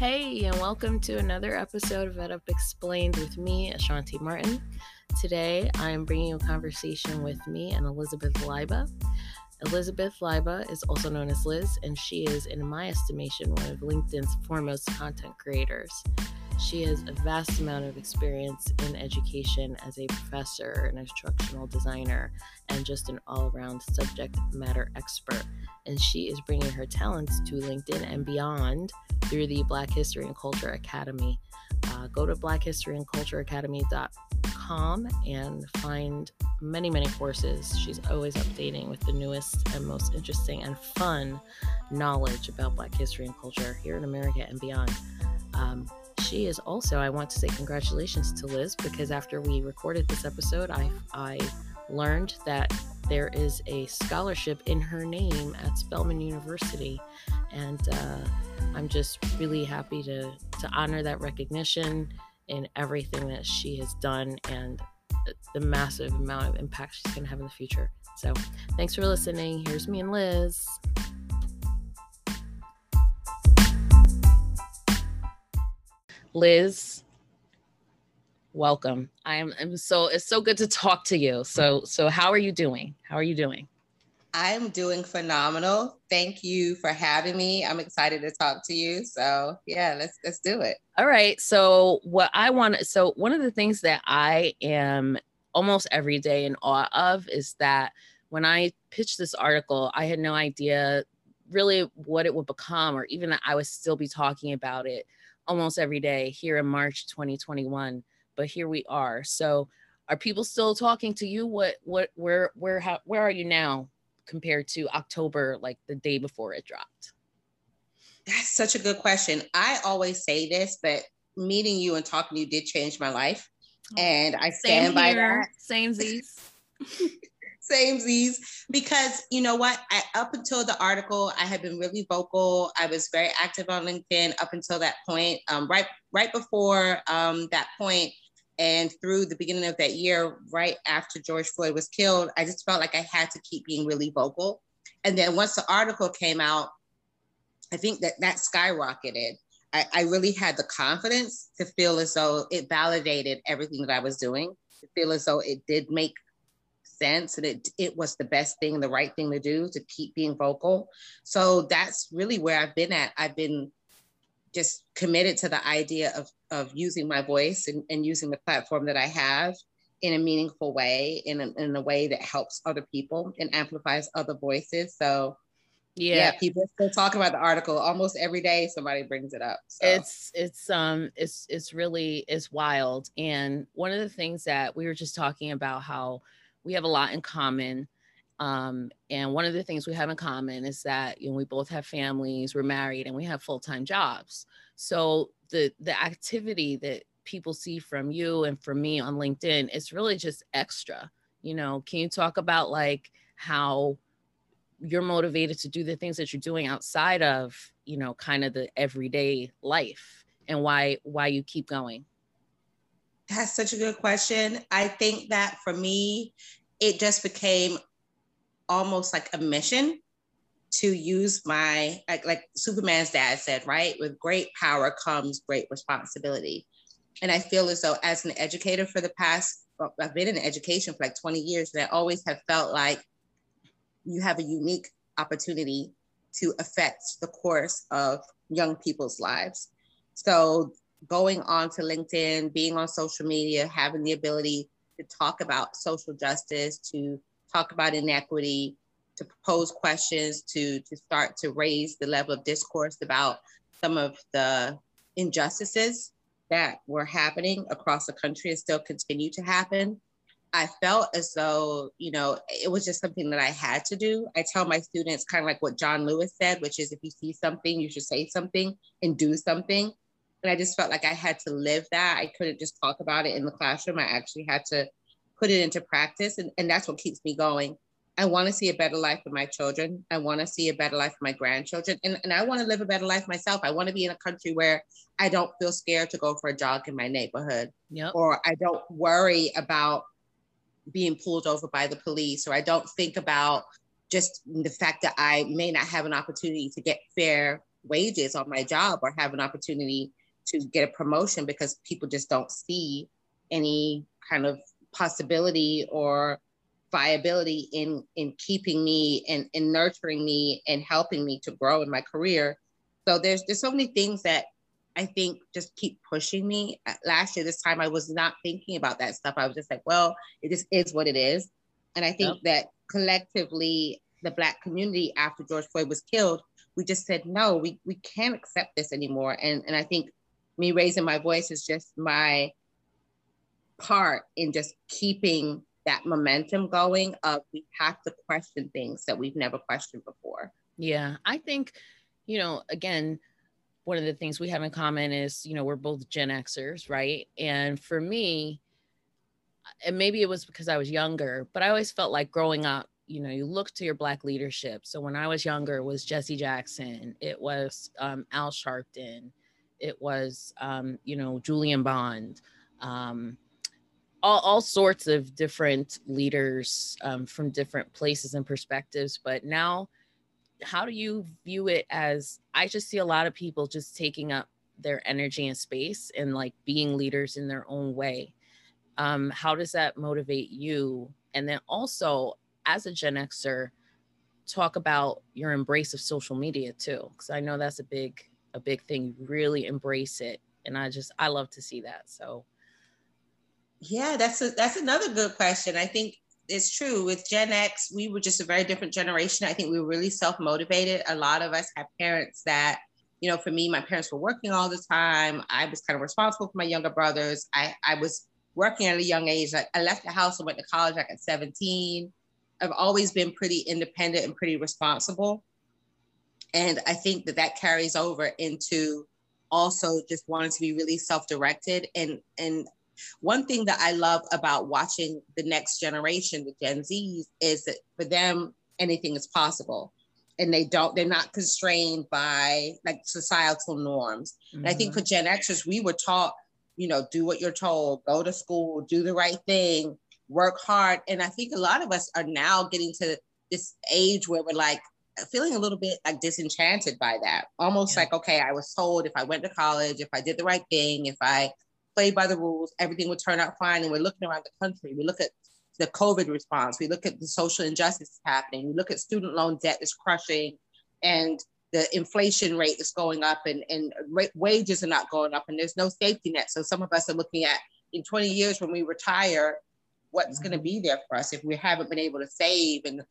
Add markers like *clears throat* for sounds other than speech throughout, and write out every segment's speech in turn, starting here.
Hey, and welcome to another episode of Ed Explained with me, Ashanti Martin. Today, I am bringing you a conversation with me and Elizabeth Leiba. Elizabeth Leiba is also known as Liz, and she is, in my estimation, one of LinkedIn's foremost content creators. She has a vast amount of experience in education as a professor, an instructional designer, and just an all around subject matter expert. And she is bringing her talents to LinkedIn and beyond through the Black History and Culture Academy. Uh, go to blackhistoryandcultureacademy.com and find many, many courses. She's always updating with the newest and most interesting and fun knowledge about Black history and culture here in America and beyond. Um, she is also, I want to say congratulations to Liz because after we recorded this episode, I, I learned that there is a scholarship in her name at Spelman University. And uh, I'm just really happy to, to honor that recognition in everything that she has done and the massive amount of impact she's going to have in the future. So, thanks for listening. Here's me and Liz. Liz, welcome. I am I'm so it's so good to talk to you. So so how are you doing? How are you doing? I'm doing phenomenal. Thank you for having me. I'm excited to talk to you. So yeah, let's let's do it. All right. So what I want so one of the things that I am almost every day in awe of is that when I pitched this article, I had no idea really what it would become or even that I would still be talking about it almost every day here in March 2021. But here we are. So are people still talking to you? What what where where how where are you now compared to October, like the day before it dropped? That's such a good question. I always say this, but meeting you and talking to you did change my life. Oh, and I stand by that. Same Z's. *laughs* Same Z's. Because you know what? I, up until the article, I had been really vocal. I was very active on LinkedIn up until that point. Um, right, right before um, that point, and through the beginning of that year, right after George Floyd was killed, I just felt like I had to keep being really vocal. And then once the article came out, I think that that skyrocketed. I, I really had the confidence to feel as though it validated everything that I was doing, to feel as though it did make sense and it it was the best thing the right thing to do to keep being vocal so that's really where i've been at i've been just committed to the idea of of using my voice and, and using the platform that i have in a meaningful way in a, in a way that helps other people and amplifies other voices so yeah. yeah people still talk about the article almost every day somebody brings it up so. it's it's um it's it's really it's wild and one of the things that we were just talking about how we have a lot in common. Um, and one of the things we have in common is that you know we both have families, we're married, and we have full time jobs. So the the activity that people see from you and from me on LinkedIn is really just extra. You know, can you talk about like how you're motivated to do the things that you're doing outside of you know kind of the everyday life and why why you keep going? That's such a good question. I think that for me, it just became almost like a mission to use my like, like Superman's dad said, right? With great power comes great responsibility. And I feel as though as an educator for the past, I've been in education for like 20 years, and I always have felt like you have a unique opportunity to affect the course of young people's lives. So going on to LinkedIn, being on social media, having the ability to talk about social justice, to talk about inequity, to pose questions, to, to start to raise the level of discourse about some of the injustices that were happening across the country and still continue to happen. I felt as though, you know, it was just something that I had to do. I tell my students kind of like what John Lewis said, which is if you see something, you should say something and do something. And I just felt like I had to live that. I couldn't just talk about it in the classroom. I actually had to put it into practice. And, and that's what keeps me going. I want to see a better life for my children. I want to see a better life for my grandchildren. And, and I want to live a better life myself. I want to be in a country where I don't feel scared to go for a jog in my neighborhood. Yep. Or I don't worry about being pulled over by the police. Or I don't think about just the fact that I may not have an opportunity to get fair wages on my job or have an opportunity to get a promotion because people just don't see any kind of possibility or viability in in keeping me and, and nurturing me and helping me to grow in my career. So there's there's so many things that i think just keep pushing me. Uh, last year this time i was not thinking about that stuff. I was just like well it just is what it is. And i think yep. that collectively the black community after george floyd was killed we just said no we, we can't accept this anymore. And and i think me raising my voice is just my part in just keeping that momentum going of we have to question things that we've never questioned before. Yeah, I think, you know, again, one of the things we have in common is, you know, we're both Gen Xers, right? And for me, and maybe it was because I was younger, but I always felt like growing up, you know, you look to your Black leadership. So when I was younger, it was Jesse Jackson, it was um, Al Sharpton, it was, um, you know, Julian Bond. Um, all, all sorts of different leaders um, from different places and perspectives. But now, how do you view it as? I just see a lot of people just taking up their energy and space and like being leaders in their own way. Um, how does that motivate you? And then also, as a Gen Xer, talk about your embrace of social media too, because I know that's a big a big thing. You really embrace it, and I just I love to see that. So yeah, that's a, that's another good question. I think it's true with Gen X, we were just a very different generation. I think we were really self motivated. A lot of us have parents that, you know, for me, my parents were working all the time. I was kind of responsible for my younger brothers. I, I was working at a young age. Like I left the house and went to college like at 17. I've always been pretty independent and pretty responsible. And I think that that carries over into also just wanting to be really self-directed and and one thing that I love about watching the next generation, the Gen Zs, is that for them, anything is possible. And they don't, they're not constrained by like societal norms. Mm-hmm. And I think for Gen Xers, we were taught, you know, do what you're told, go to school, do the right thing, work hard. And I think a lot of us are now getting to this age where we're like, feeling a little bit like disenchanted by that. Almost yeah. like, okay, I was told if I went to college, if I did the right thing, if I played by the rules, everything would turn out fine. And we're looking around the country. We look at the COVID response. We look at the social injustice happening. We look at student loan debt is crushing and the inflation rate is going up and, and wages are not going up and there's no safety net. So some of us are looking at in 20 years when we retire, what's mm-hmm. going to be there for us if we haven't been able to save and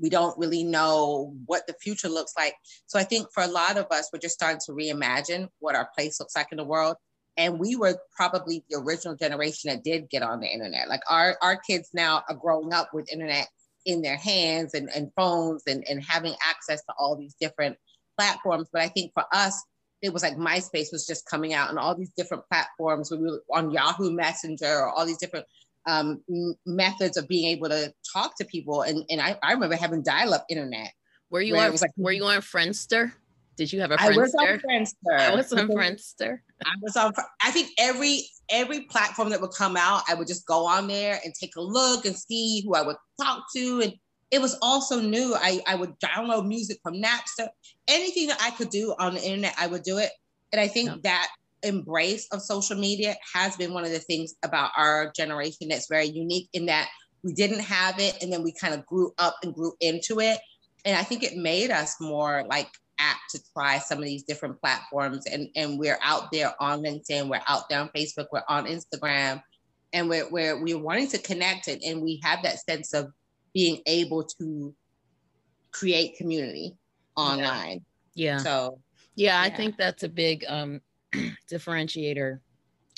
we don't really know what the future looks like. So I think for a lot of us, we're just starting to reimagine what our place looks like in the world. And we were probably the original generation that did get on the internet. Like our our kids now are growing up with internet in their hands and, and phones and, and having access to all these different platforms. But i think for us it was like myspace was just coming out and all these different platforms. We were on yahoo messenger or all these different um, methods of being able to talk to people and, and I, I remember having dial-up internet were you on was like were you on friendster did you have a Friendster? I was on *laughs* Friendster. I was on Friendster. I was on. I think every every platform that would come out, I would just go on there and take a look and see who I would talk to, and it was also new. I I would download music from Napster. Anything that I could do on the internet, I would do it. And I think yeah. that embrace of social media has been one of the things about our generation that's very unique in that we didn't have it and then we kind of grew up and grew into it and i think it made us more like apt to try some of these different platforms. And, and we're out there on LinkedIn, we're out there on Facebook, we're on Instagram, and we're, we're, we're wanting to connect it. And we have that sense of being able to create community online. Yeah. So, yeah, yeah. I think that's a big um, differentiator.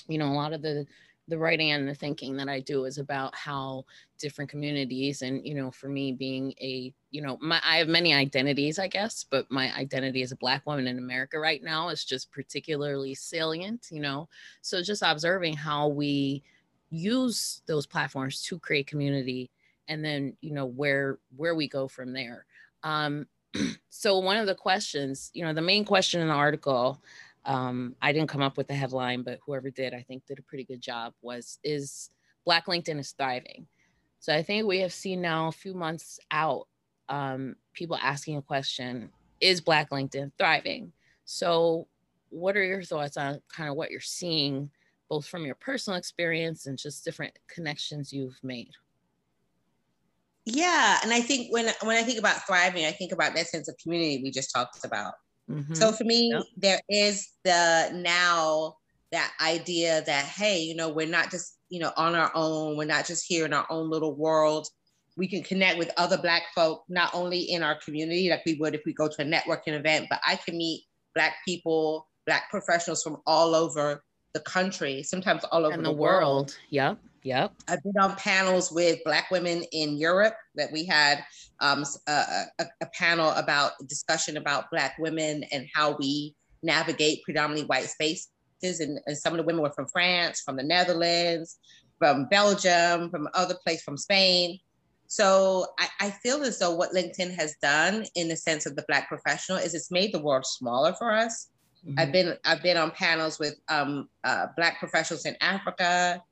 You know, a lot of the the writing and the thinking that I do is about how different communities and you know for me being a you know my I have many identities I guess but my identity as a black woman in America right now is just particularly salient you know so just observing how we use those platforms to create community and then you know where where we go from there um *clears throat* so one of the questions you know the main question in the article um, I didn't come up with the headline, but whoever did, I think, did a pretty good job. Was is Black LinkedIn is thriving? So I think we have seen now a few months out, um, people asking a question: is Black LinkedIn thriving? So, what are your thoughts on kind of what you're seeing, both from your personal experience and just different connections you've made? Yeah, and I think when when I think about thriving, I think about that sense of community we just talked about. Mm-hmm. So for me, yep. there is the now that idea that hey, you know, we're not just you know on our own. We're not just here in our own little world. We can connect with other Black folk, not only in our community like we would if we go to a networking event, but I can meet Black people, Black professionals from all over the country, sometimes all over and the, the world. world. Yep. Yep. I've been on panels with Black women in Europe that we had um, a, a, a, panel about discussion about Black women and how we navigate predominantly white spaces. And, and some of the women were from France, from the Netherlands, from Belgium, from other places, from Spain. So I, I, feel as though what LinkedIn has done in the sense of the Black professional is it's made the world smaller for us. Mm-hmm. I've been I've been on panels with um, uh, Black professionals in Africa,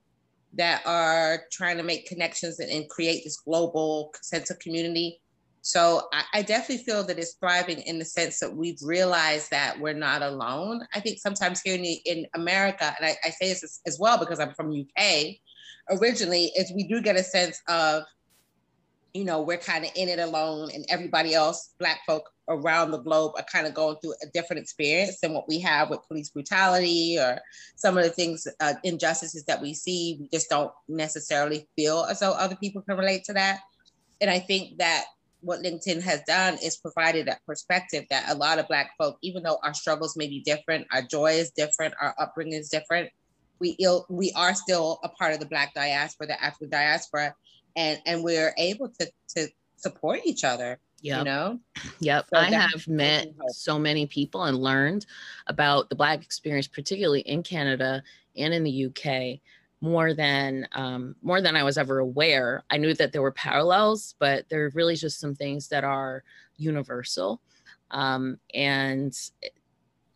that are trying to make connections and, and create this global sense of community. So I, I, definitely feel that it's thriving in the sense that we've realized that we're not alone. I think sometimes here in, the, in America, and I, I say this as, as, well because I'm from UK originally, is we do get a sense of, you know, we're kind of in it alone and everybody else, Black folk around the globe are kind of going through a different experience than what we have with police brutality or some of the things, uh, injustices that we see. We just don't necessarily feel as though other people can relate to that. And I think that what LinkedIn has done is provided that perspective that a lot of Black folk, even though our struggles may be different, our joy is different, our upbringing is different, we Ill, we are still a part of the Black diaspora, the African diaspora, and and we're able to to support each other Yep. You know? Yep. So I have met so many people and learned about the Black experience, particularly in Canada and in the UK, more than um, more than I was ever aware. I knew that there were parallels, but there are really just some things that are universal. Um, and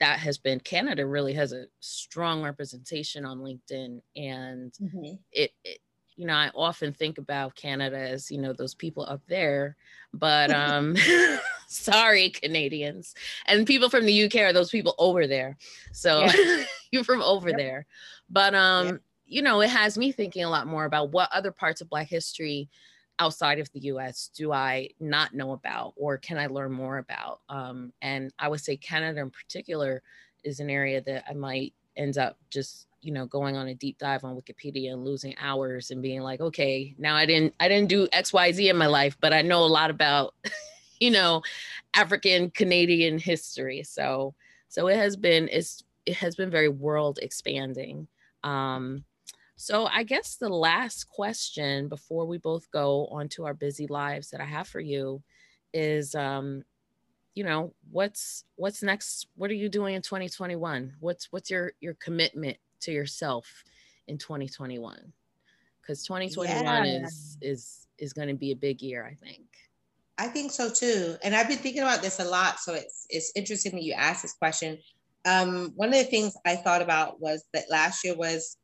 that has been Canada really has a strong representation on LinkedIn, and mm-hmm. it, it you know, I often think about Canada as, you know, those people up there, but *laughs* um *laughs* sorry, Canadians. And people from the UK are those people over there. So yeah. *laughs* you're from over yep. there. But um, yep. you know, it has me thinking a lot more about what other parts of Black history outside of the US do I not know about or can I learn more about? Um, and I would say Canada in particular is an area that I might end up just you know going on a deep dive on wikipedia and losing hours and being like okay now i didn't i didn't do xyz in my life but i know a lot about *laughs* you know african canadian history. So so it has been it's it has been very world expanding. Um so i guess the last question before we both go on to our busy lives that i have for you is um you know what's what's next? What are you doing in 2021 what's what's your your commitment to yourself in 2021 because 2021 yeah. is is is going to be a big year i think. I think so too. And i've been thinking about this a lot so it's it's interesting that you asked this question. Um, one of the things i thought about was that last year was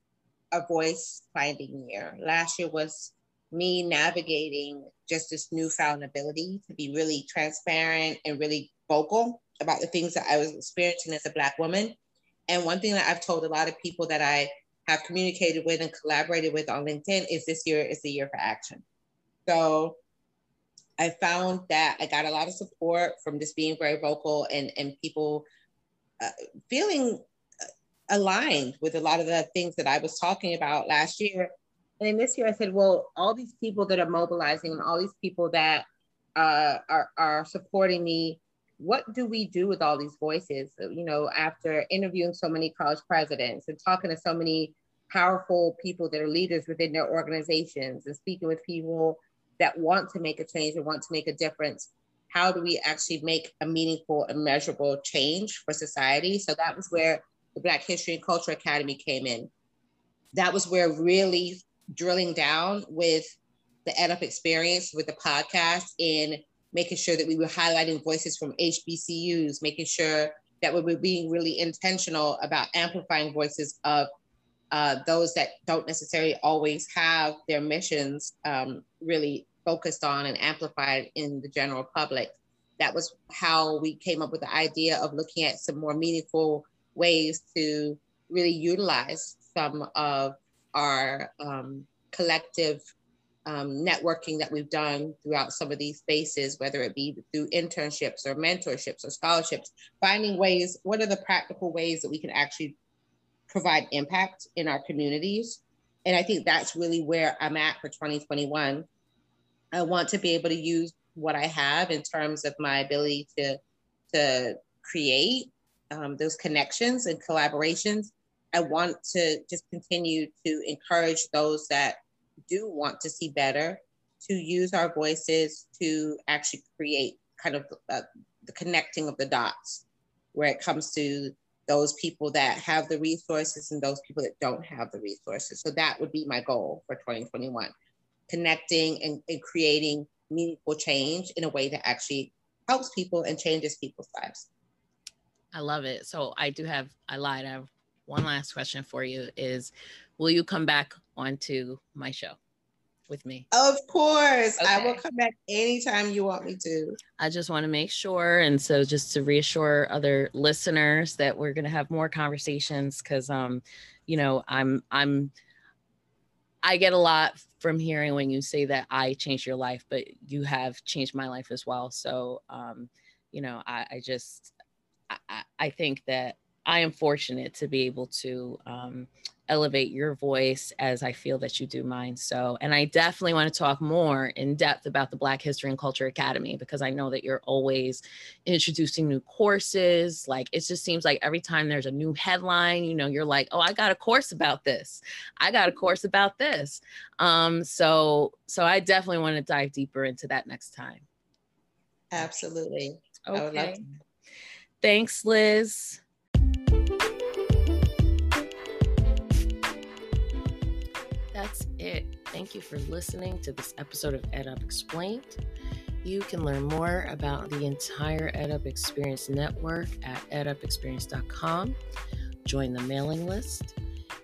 a voice finding year. Last year was me navigating just this newfound ability to be really transparent and really vocal about the things that I was experiencing as a Black woman. And one thing that I've told a lot of people that I have communicated with and collaborated with on LinkedIn is this year is the year for action. So I found that I got a lot of support from just being very vocal and, and people uh, feeling uh, aligned with a lot of the things that I was talking about last year and then this year I said, well, all these people that are mobilizing and all these people that uh, are, are supporting me, what do we do with all these voices? You know, after interviewing so many college presidents and talking to so many powerful people that are leaders within their organizations and speaking with people that want to make a change and want to make a difference, how do we actually make a meaningful and measurable change for society? So that was where the Black History and Culture Academy came in. That was where really drilling down with the EdUp experience with the podcast and making sure that we were highlighting voices from HBCUs, making sure that we were being really intentional about amplifying voices of uh, those that don't necessarily always have their missions um, really focused on and amplified in the general public. that was how we came up with the idea of looking at some more meaningful ways to really utilize some of our um, collective um, networking that we've done throughout some of these spaces, whether it be through internships or mentorships or scholarships, finding ways, what are the practical ways that we can actually provide impact in our communities? And I think that's really where I'm at for 2021. I want to be able to use what I have in terms of my ability to, to create um, those connections and collaborations. I want to just continue to encourage those that do want to see better to use our voices to actually create kind of uh, the connecting of the dots where it comes to those people that have the resources and those people that don't have the resources. So that would be my goal for 2021 connecting and, and creating meaningful change in a way that actually helps people and changes people's lives. I love it. So I do have, I lied. I have one last question for you is will you come back onto my show with me? Of course. Okay. I will come back anytime you want me to. I just want to make sure. And so just to reassure other listeners that we're going to have more conversations because, um, you know, I'm, I'm, I get a lot from hearing when you say that I changed your life, but you have changed my life as well. So, um, you know, I, I just, I, I, think that I am fortunate to be able to um, elevate your voice as I feel that you do mine. So, and I definitely want to talk more in depth about the Black History and Culture Academy because I know that you're always introducing new courses. Like it just seems like every time there's a new headline, you know, you're like, oh, I got a course about this. I got a course about this. Um, so, so I definitely want to dive deeper into that next time. Absolutely. Okay. Thanks, Liz. That's it. Thank you for listening to this episode of EdUp Explained. You can learn more about the entire EdUp Experience network at edupexperience.com. Join the mailing list.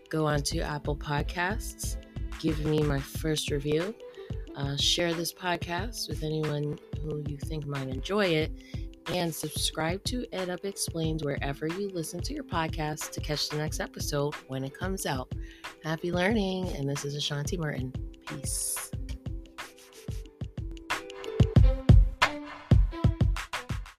Go on to Apple Podcasts. Give me my first review. Uh, share this podcast with anyone who you think might enjoy it and subscribe to EdUp Explains wherever you listen to your podcast to catch the next episode when it comes out. Happy learning, and this is Ashanti Martin. Peace.